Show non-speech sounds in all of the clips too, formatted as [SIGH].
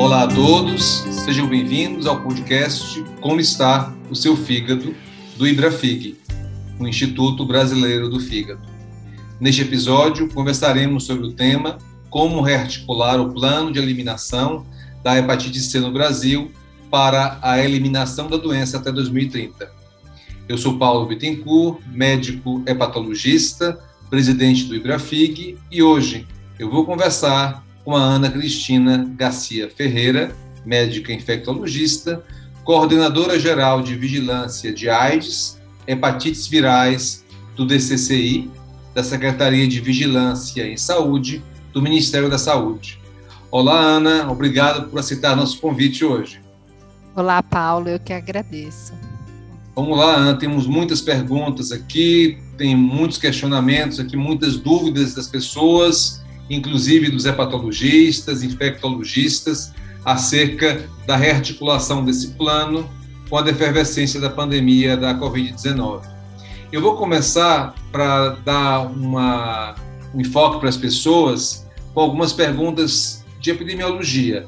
Olá a todos, sejam bem-vindos ao podcast Como está o seu fígado do Ibrafig, o Instituto Brasileiro do Fígado. Neste episódio, conversaremos sobre o tema Como rearticular o plano de eliminação da hepatite C no Brasil para a eliminação da doença até 2030. Eu sou Paulo Bittencourt, médico hepatologista, presidente do Ibrafig, e hoje eu vou conversar com a Ana Cristina Garcia Ferreira, médica infectologista, coordenadora geral de vigilância de AIDS, hepatites virais do DCCI, da Secretaria de Vigilância em Saúde do Ministério da Saúde. Olá, Ana, obrigado por aceitar nosso convite hoje. Olá, Paulo, eu que agradeço. Vamos lá, Ana, temos muitas perguntas aqui, tem muitos questionamentos aqui, muitas dúvidas das pessoas, inclusive dos hepatologistas, infectologistas, acerca da rearticulação desse plano com a efervescência da pandemia da Covid-19. Eu vou começar para dar uma, um enfoque para as pessoas com algumas perguntas de epidemiologia.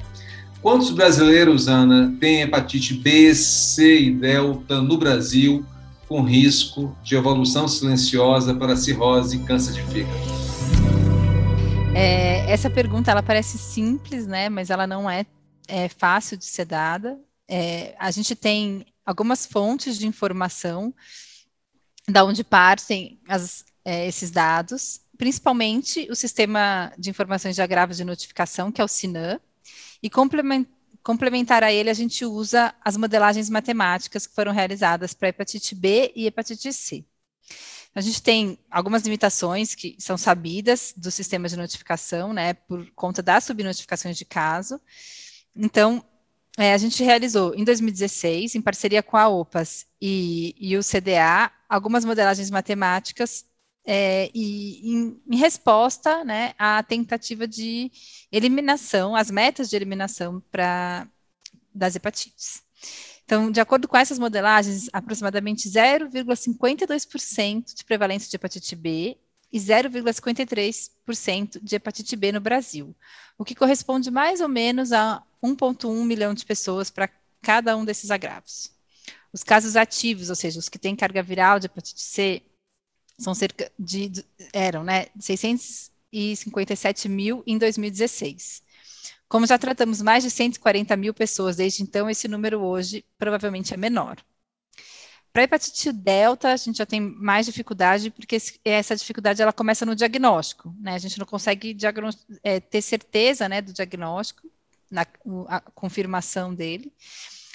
Quantos brasileiros, Ana, têm hepatite B, C e delta no Brasil com risco de evolução silenciosa para cirrose e câncer de fígado? É, essa pergunta ela parece simples, né? Mas ela não é, é fácil de ser dada. É, a gente tem algumas fontes de informação da onde partem as, é, esses dados, principalmente o sistema de informações de agravos de notificação, que é o SINAM, e complementar a ele, a gente usa as modelagens matemáticas que foram realizadas para hepatite B e hepatite C. A gente tem algumas limitações que são sabidas do sistema de notificação, né, por conta das subnotificações de caso. Então, é, a gente realizou em 2016, em parceria com a OPAS e, e o CDA, algumas modelagens matemáticas é, e em, em, resposta né, à tentativa de eliminação, as metas de eliminação pra, das hepatites. Então, de acordo com essas modelagens, aproximadamente 0,52% de prevalência de hepatite B e 0,53% de hepatite B no Brasil, o que corresponde mais ou menos a 1,1 milhão de pessoas para cada um desses agravos. Os casos ativos, ou seja, os que têm carga viral de hepatite C, são cerca de, eram, né, 657 mil em 2016. Como já tratamos mais de 140 mil pessoas desde então, esse número hoje provavelmente é menor. Para hepatite delta, a gente já tem mais dificuldade, porque essa dificuldade ela começa no diagnóstico, né? A gente não consegue é, ter certeza né, do diagnóstico, na a confirmação dele.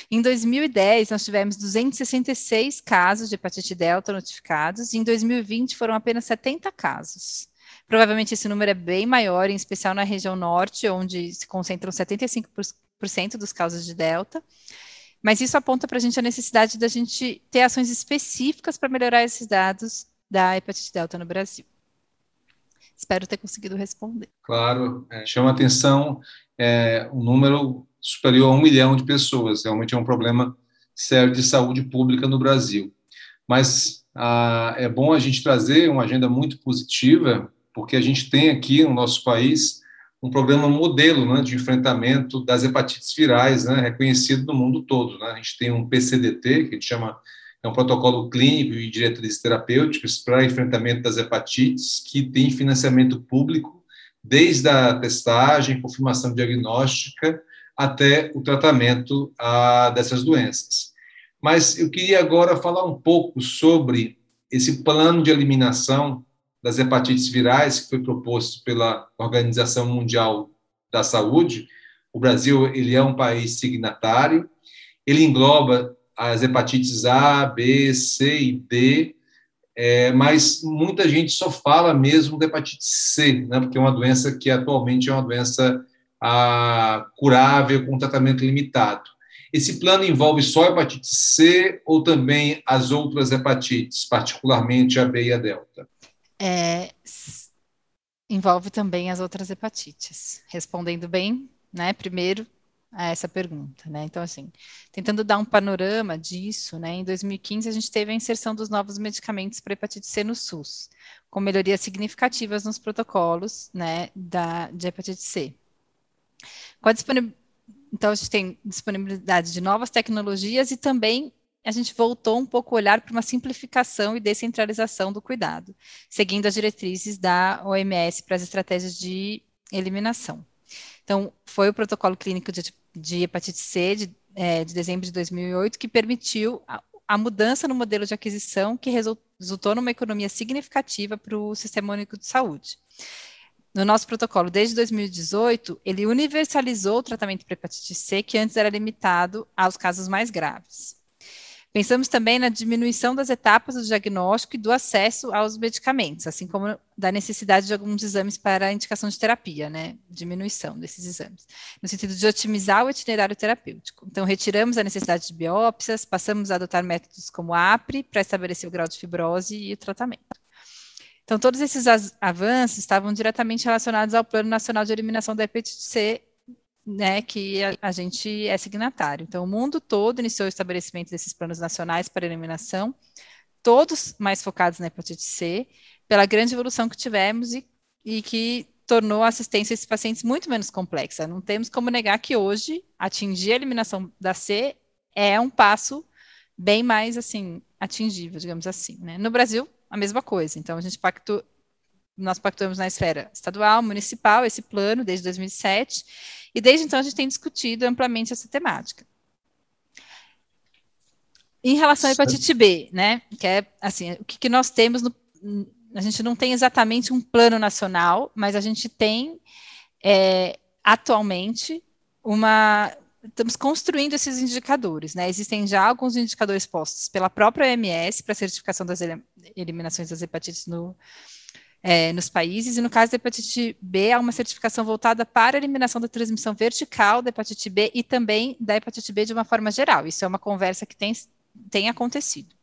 Em 2010, nós tivemos 266 casos de hepatite delta notificados, e em 2020 foram apenas 70 casos. Provavelmente esse número é bem maior, em especial na região norte, onde se concentram 75% dos casos de delta. Mas isso aponta para a gente a necessidade da gente ter ações específicas para melhorar esses dados da hepatite delta no Brasil. Espero ter conseguido responder. Claro, é, chama atenção é, número superior a um milhão de pessoas. Realmente é um problema sério de saúde pública no Brasil. Mas ah, é bom a gente trazer uma agenda muito positiva, porque a gente tem aqui no nosso país um programa modelo né, de enfrentamento das hepatites virais, né, reconhecido no mundo todo. Né? A gente tem um PCDT, que a gente chama é um protocolo clínico e diretrizes terapêuticas para enfrentamento das hepatites, que tem financiamento público desde a testagem, confirmação diagnóstica até o tratamento ah, dessas doenças. Mas eu queria agora falar um pouco sobre esse plano de eliminação das hepatites virais que foi proposto pela Organização Mundial da Saúde. O Brasil ele é um país signatário. Ele engloba as hepatites A, B, C e D, é, mas muita gente só fala mesmo da hepatite C, né, porque é uma doença que atualmente é uma doença a, curável com tratamento limitado. Esse plano envolve só a hepatite C ou também as outras hepatites, particularmente a B e a delta? É, envolve também as outras hepatites. Respondendo bem, né, primeiro a essa pergunta, né? Então, assim, tentando dar um panorama disso, né? Em 2015 a gente teve a inserção dos novos medicamentos para hepatite C no SUS, com melhorias significativas nos protocolos, né, da de hepatite C. Com a então, a gente tem disponibilidade de novas tecnologias e também a gente voltou um pouco o olhar para uma simplificação e descentralização do cuidado, seguindo as diretrizes da OMS para as estratégias de eliminação. Então, foi o protocolo clínico de, de hepatite C de, é, de, dezembro de 2008 que permitiu a, a, mudança no modelo de aquisição que resultou numa economia significativa para o Sistema Único de Saúde no nosso protocolo desde 2018, ele universalizou o tratamento para hepatite C, que antes era limitado aos casos mais graves. Pensamos também na diminuição das etapas do diagnóstico e do acesso aos medicamentos, assim como da necessidade de alguns exames para a indicação de terapia, né? Diminuição desses exames, no sentido de otimizar o itinerário terapêutico. Então, retiramos a necessidade de biópsias, passamos a adotar métodos como APRE para estabelecer o grau de fibrose e o tratamento. Então, todos esses avanços estavam diretamente relacionados ao Plano Nacional de Eliminação da Hepatite C, né, que a, a, gente é signatário. Então, o mundo todo iniciou o estabelecimento desses planos nacionais para eliminação, todos mais focados na hepatite C, pela grande evolução que tivemos e, e que tornou a assistência a esses pacientes muito menos complexa. Não temos como negar que hoje atingir a eliminação da C é um passo bem mais assim atingível, digamos assim. Né? No Brasil, a mesma coisa. Então, a gente pactou, nós pactuamos na esfera estadual, municipal, esse plano desde 2007, e desde então a gente tem discutido amplamente essa temática. Em relação à hepatite B, né, que é assim, o que, que nós temos no, a gente não tem exatamente um plano nacional, mas a gente tem é, atualmente uma estamos construindo esses indicadores, né? Existem já alguns indicadores postos pela própria OMS para certificação das eliminações das hepatites no, é, nos países, e no caso da hepatite B, há uma certificação voltada para a eliminação da transmissão vertical da hepatite B e também da hepatite B de uma forma geral. Isso é uma conversa que tem, tem acontecido.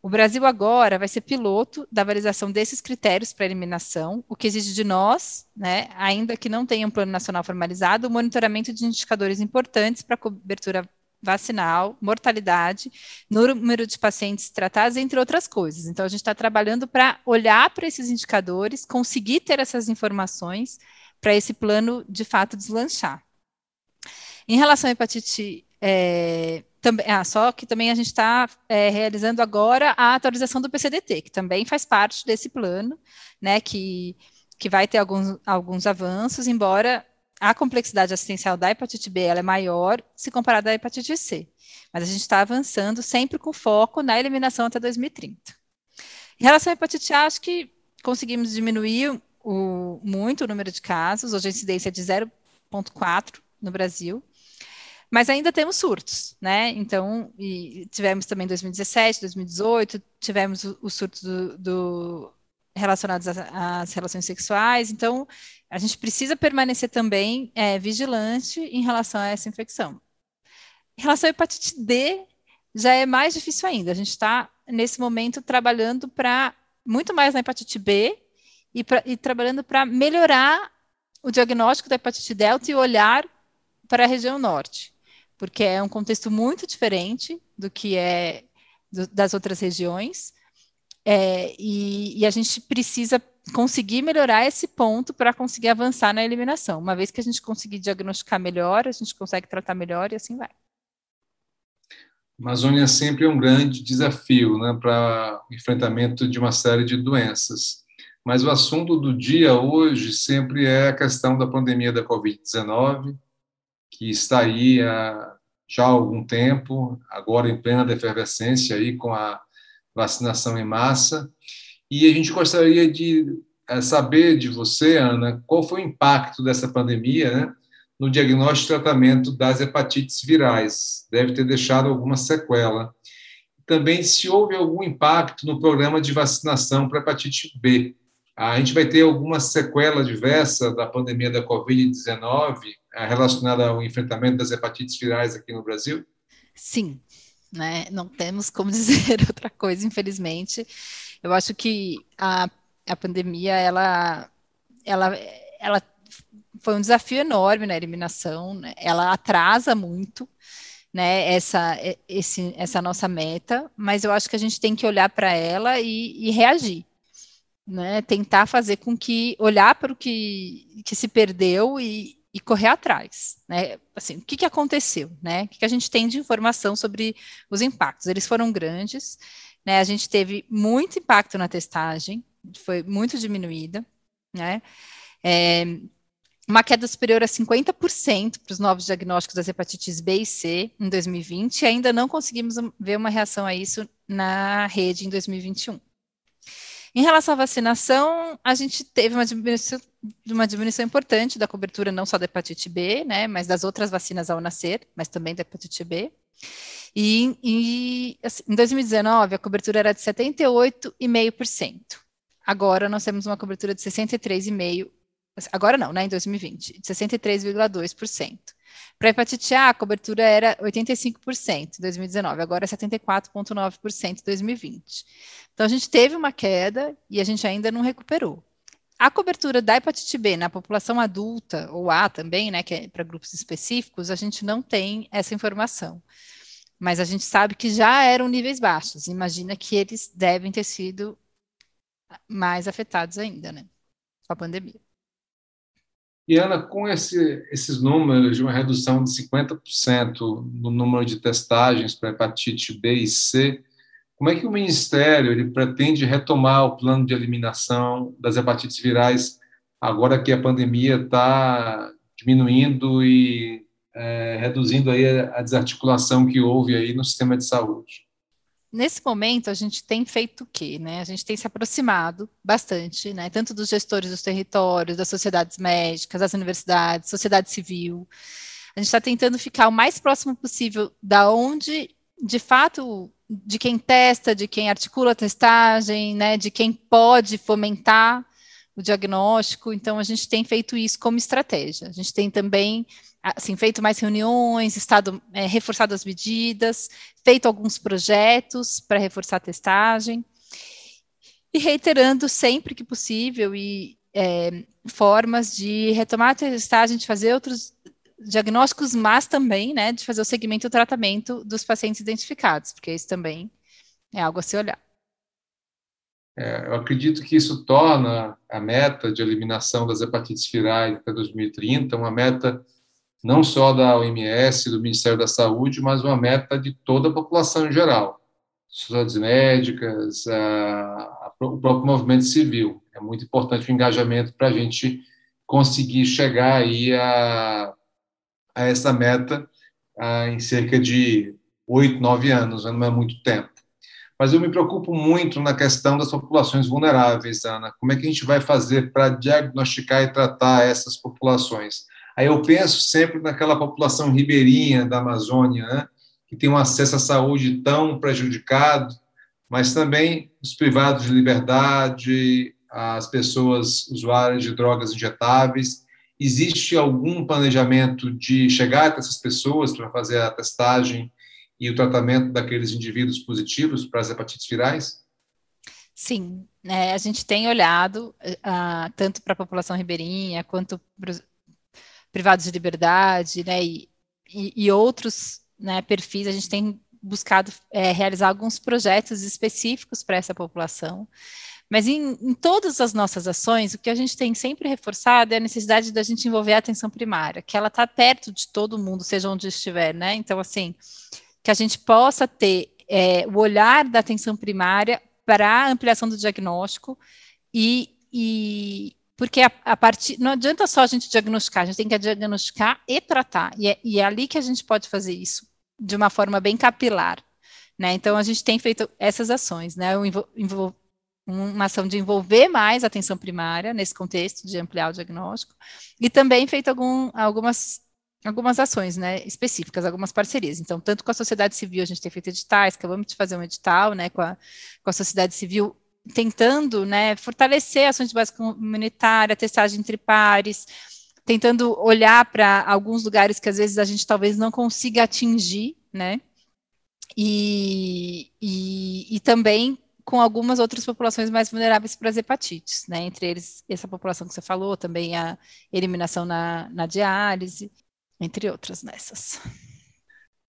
O Brasil agora vai ser piloto da validação desses critérios para eliminação, o que exige de nós, né, ainda que não tenha um plano nacional formalizado, o monitoramento de indicadores importantes para cobertura vacinal, mortalidade, número de pacientes tratados, entre outras coisas. Então, a gente está trabalhando para olhar para esses indicadores, conseguir ter essas informações para esse plano de fato deslanchar. Em relação à hepatite é, também, ah, só que também a gente está é, realizando agora a atualização do PCDT, que também faz parte desse plano, né, que, que vai ter alguns, alguns avanços, embora a complexidade assistencial da hepatite B é maior se comparada à hepatite C. Mas a gente está avançando sempre com foco na eliminação até 2030. Em relação à hepatite A, acho que conseguimos diminuir o, muito o número de casos, hoje a incidência é de 0,4 no Brasil, mas ainda temos surtos, né? Então, tivemos também 2017, 2018, tivemos os surtos do, do relacionados às relações sexuais. Então, a gente precisa permanecer também é, vigilante em relação a essa infecção. Em relação à hepatite D, já é mais difícil ainda. A gente está, nesse momento, trabalhando para muito mais na hepatite B e, pra, e trabalhando para melhorar o diagnóstico da hepatite delta e olhar para a região norte porque é um contexto muito diferente do que é do, das outras regiões, é, e, e, a gente precisa conseguir melhorar esse ponto para conseguir avançar na eliminação. Uma vez que a gente conseguir diagnosticar melhor, a gente consegue tratar melhor e assim vai. A Amazônia sempre é um grande desafio né, para o enfrentamento de uma série de doenças. Mas o assunto do dia hoje sempre é a questão da pandemia da Covid-19, que está aí há já há algum tempo, agora em plena efervescência aí com a vacinação em massa. E a gente gostaria de eh, saber de você, Ana, qual foi o impacto dessa pandemia né, no diagnóstico e tratamento das hepatites virais. Deve ter deixado alguma sequela. Também se houve algum impacto no programa de vacinação para hepatite B. A gente vai ter alguma sequela diversa da pandemia da Covid-19 eh, relacionada ao enfrentamento das hepatites virais aqui no Brasil? Sim, né? Não temos como [LAUGHS] dizer outra coisa, infelizmente. Eu acho que a, a pandemia, ela, ela, ela foi um desafio enorme na eliminação, né? ela atrasa muito, né, essa, esse, essa nossa meta, mas eu acho que a gente tem que olhar para ela e, e reagir né, tentar fazer com que olhar para o que, que se perdeu e, e correr atrás, né? Assim, o que, que aconteceu, né? O que, que a gente tem de informação sobre os impactos? Eles foram grandes, né? A gente teve muito impacto na testagem, foi muito diminuída, né? É, uma queda superior a 50% para os novos diagnósticos das hepatites B e C em 2020, e ainda não conseguimos ver uma reação a isso na rede em 2021. Em relação à vacinação, a gente teve uma diminuição, uma diminuição importante da cobertura não só da hepatite B, né, mas das outras vacinas ao nascer, mas também da hepatite B. E, e assim, em 2019, a cobertura era de 78,5%. Agora nós temos uma cobertura de 63,5%. Agora não, né, em 2020, de 63,2%. Para hepatite A, a cobertura era 85% em 2019, agora é 74,9% em 2020. Então, a gente teve uma queda e a gente ainda não recuperou. A cobertura da hepatite B na população adulta, ou A também, né, que é para grupos específicos, a gente não tem essa informação. Mas a gente sabe que já eram níveis baixos. Imagina que eles devem ter sido mais afetados ainda, né, com a pandemia. E, Ana, com esse, esses números de uma redução de 50% no número de testagens para hepatite B e C, como é que o Ministério ele pretende retomar o plano de eliminação das hepatites virais agora que a pandemia está diminuindo e é, reduzindo aí a desarticulação que houve aí no sistema de saúde? nesse momento a gente tem feito o quê? Né? A gente tem se aproximado bastante, né? tanto dos gestores dos territórios, das sociedades médicas, das universidades, sociedade civil. A gente está tentando ficar o mais próximo possível da onde, de fato, de quem testa, de quem articula a testagem, né? de quem pode fomentar o diagnóstico. Então, a gente tem feito isso como estratégia. A gente tem também assim, feito mais reuniões, estado é, reforçado as medidas, feito alguns projetos para reforçar a testagem e reiterando sempre que possível e é, formas de retomar a testagem, de fazer outros diagnósticos, mas também, né, de fazer o segmento e o tratamento dos pacientes identificados, porque isso também é algo a se olhar. É, eu acredito que isso torna a meta de eliminação das hepatites virais até 2030 uma meta não só da OMS, do Ministério da Saúde, mas uma meta de toda a população em geral, sociedades médicas, a, a, o próprio movimento civil. É muito importante o engajamento para a gente conseguir chegar aí a, a essa meta a, em cerca de oito, nove anos, né? não é muito tempo. Mas eu me preocupo muito na questão das populações vulneráveis, Ana. Como é que a gente vai fazer para diagnosticar e tratar essas populações? Aí eu penso sempre naquela população ribeirinha da Amazônia, né, que tem um acesso à saúde tão prejudicado, mas também os privados de liberdade, as pessoas usuárias de drogas injetáveis. Existe algum planejamento de chegar a essas pessoas para fazer a testagem e o tratamento daqueles indivíduos positivos para as hepatites virais? Sim, é, a gente tem olhado uh, tanto para a população ribeirinha quanto para privados de liberdade, né, e, e, e outros né, perfis, a gente tem buscado é, realizar alguns projetos específicos para essa população. Mas em, em, todas as nossas ações, o que a gente tem sempre reforçado é a necessidade da gente envolver a atenção primária, que ela está perto de todo mundo, seja onde estiver, né? Então, assim, que a gente possa ter é, o olhar da atenção primária para a ampliação do diagnóstico e, e, porque a, a partir não adianta só a gente diagnosticar, a gente tem que diagnosticar e tratar, e é, e é ali que a gente pode fazer isso de uma forma bem capilar, né? Então a gente tem feito essas ações, né? Uma ação de envolver mais a atenção primária nesse contexto de ampliar o diagnóstico e também feito algum, algumas algumas ações né, específicas, algumas parcerias. Então, tanto com a sociedade civil, a gente tem feito editais, acabamos de fazer um edital né, com, a, com a sociedade civil tentando né, fortalecer ações de base comunitária, testagem entre pares, tentando olhar para alguns lugares que às vezes a gente talvez não consiga atingir, né? E, e, e também com algumas outras populações mais vulneráveis para as hepatites, né? Entre eles, essa população que você falou, também a eliminação na, na diálise, entre outras nessas.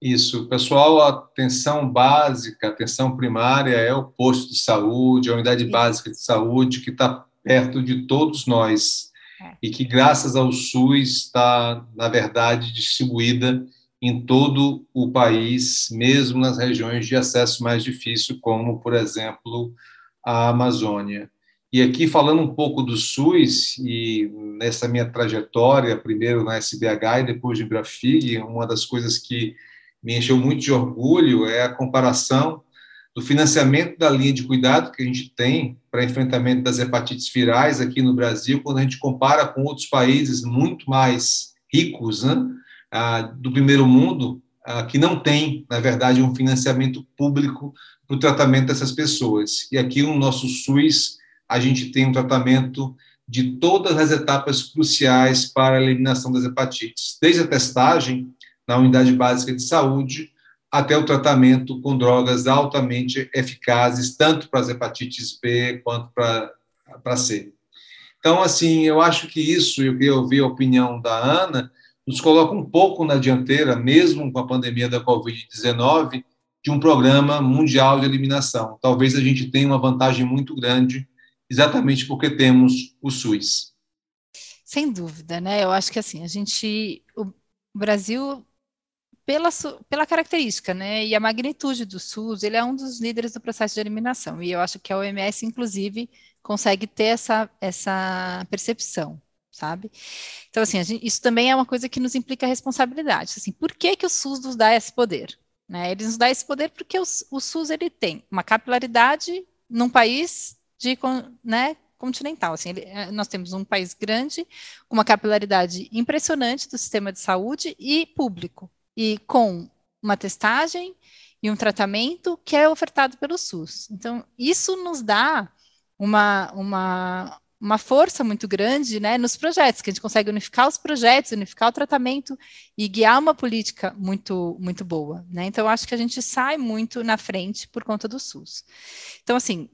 Isso, pessoal, a atenção básica, a atenção primária é o posto de saúde, a unidade básica de saúde que está perto de todos nós. é. e que, graças ao SUS, está, na verdade, distribuída em todo o país, mesmo nas regiões de acesso mais difícil, como, por exemplo, a Amazônia. E aqui, falando um pouco do SUS, e nessa minha trajetória, primeiro na SBH e depois de Brafig, uma das coisas que me encheu muito de orgulho é a comparação do financiamento da linha de cuidado que a gente tem para enfrentamento das hepatites virais aqui no Brasil, quando a gente compara com outros países muito mais ricos né, do primeiro mundo, que não tem, na verdade, um financiamento público para o tratamento dessas pessoas. E aqui no nosso SUS, a gente tem um tratamento de todas as etapas cruciais para a eliminação das hepatites, desde a testagem na unidade básica de saúde até o tratamento com drogas altamente eficazes, tanto para as hepatites B quanto para, para C. Então, assim, eu acho que isso, eu queria ouvir a opinião da Ana, nos coloca um pouco na dianteira, mesmo com a pandemia da Covid-19, de um programa mundial de eliminação. Talvez a gente tenha uma vantagem muito grande, exatamente porque temos o SUS. Sem dúvida, né? Eu acho que assim, a gente, o Brasil pela, pela característica né, e a magnitude do SUS, ele é um dos líderes do processo de eliminação, e eu acho que a OMS, inclusive, consegue ter essa, essa percepção, sabe? Então, assim, gente, isso também é uma coisa que nos implica responsabilidade. Assim, por que, que o SUS nos dá esse poder? Né? Ele nos dá esse poder porque o, o SUS ele tem uma capilaridade num país de, né, continental. Assim, ele, é, nós temos um país grande, com uma capilaridade impressionante do sistema de saúde e público e com uma testagem e um tratamento que é ofertado pelo SUS. Então, isso nos dá uma, uma, uma força muito grande né, nos projetos, que a gente consegue unificar os projetos, unificar o tratamento e guiar uma política muito, muito boa. Né? Então, acho que a gente sai muito na frente por conta do SUS. Então, assim,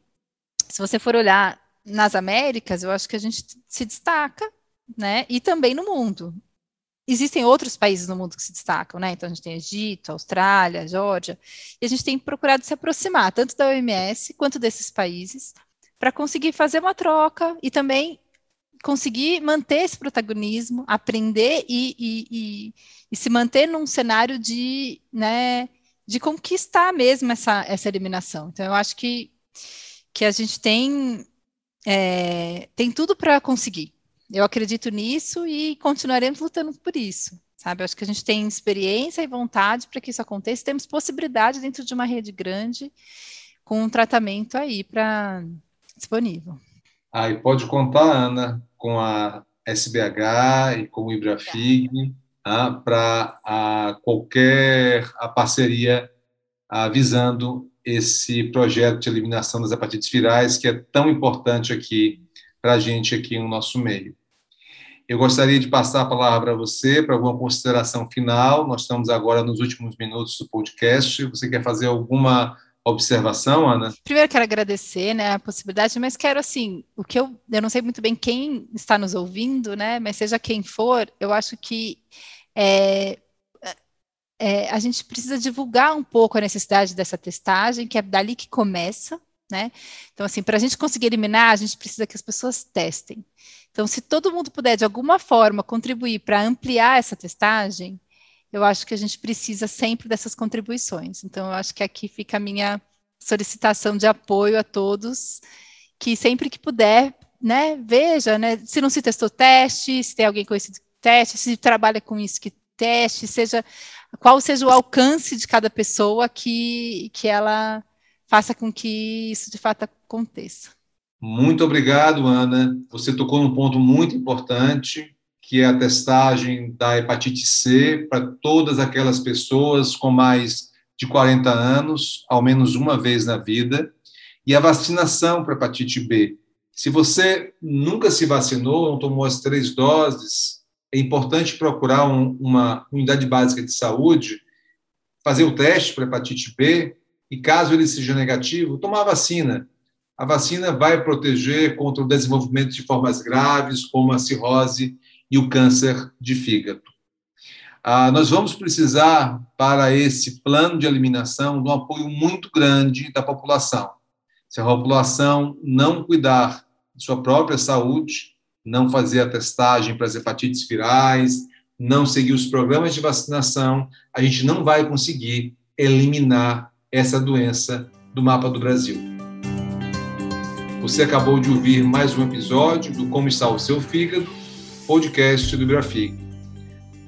se você for olhar nas Américas, eu acho que a gente se destaca, né? E também no mundo existem outros países no mundo que se destacam, né? Então a gente tem Egito, Austrália, Geórgia, e a gente tem procurado se aproximar tanto da OMS quanto desses países para conseguir fazer uma troca e também conseguir manter esse protagonismo, aprender e, e, e, e se manter num cenário de, né, de conquistar mesmo essa, essa eliminação. Então eu acho que, que a gente tem, é, tem tudo para conseguir. Eu acredito nisso e continuaremos lutando por isso, sabe? Acho que a gente tem experiência e vontade para que isso aconteça. Temos possibilidade dentro de uma rede grande com um tratamento aí para disponível. Ah, pode contar, Ana, com a SBH e com o Ibrafig ah, para qualquer a parceria ah, visando esse projeto de eliminação das hepatites virais que é tão importante aqui para a gente aqui no nosso meio. Eu gostaria de passar a palavra a você para alguma consideração final. Nós estamos agora nos últimos minutos do podcast. Você quer fazer alguma observação, Ana? Primeiro quero agradecer, né, a possibilidade, mas quero assim, o que eu, eu não sei muito bem quem está nos ouvindo, né, mas seja quem for, eu acho que é, é, a gente precisa divulgar um pouco a necessidade dessa testagem, que é dali que começa, né? Então, assim, para a gente conseguir eliminar, a gente precisa que as pessoas testem. Então, se todo mundo puder, de alguma forma, contribuir para ampliar essa testagem, eu acho que a gente precisa sempre dessas contribuições. Então, eu acho que aqui fica a minha solicitação de apoio a todos, que sempre que puder, né, veja, né, se não se testou teste, se tem alguém conhecido que teste, se trabalha com isso que teste, seja qual seja o alcance de cada pessoa que, que ela faça com que isso de fato aconteça. Muito obrigado, Ana. Você tocou num ponto muito importante, que é a testagem da hepatite C para todas aquelas pessoas com mais de 40 anos, ao menos uma vez na vida, e a vacinação para hepatite B. Se você nunca se vacinou, não tomou as três doses, é importante procurar um, uma unidade básica de saúde, fazer o teste para hepatite B e caso ele seja negativo, tomar a vacina. A vacina vai proteger contra o desenvolvimento de formas graves, como a cirrose e o câncer de fígado. Ah, nós vamos precisar, para esse plano de eliminação, de um apoio muito grande da população. Se a população não cuidar de sua própria saúde, não fazer a testagem para as hepatites virais, não seguir os programas de vacinação, a gente não vai conseguir eliminar essa doença do mapa do Brasil. Você acabou de ouvir mais um episódio do Como está o seu fígado, podcast do Ibrafig.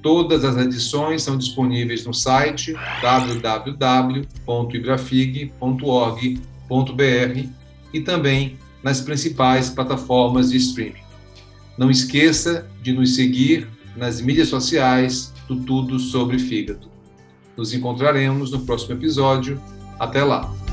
Todas as edições são disponíveis no site www.ibrafig.org.br e também nas principais plataformas de streaming. Não esqueça de nos seguir nas mídias sociais do Tudo sobre Fígado. Nos encontraremos no próximo episódio. Até lá!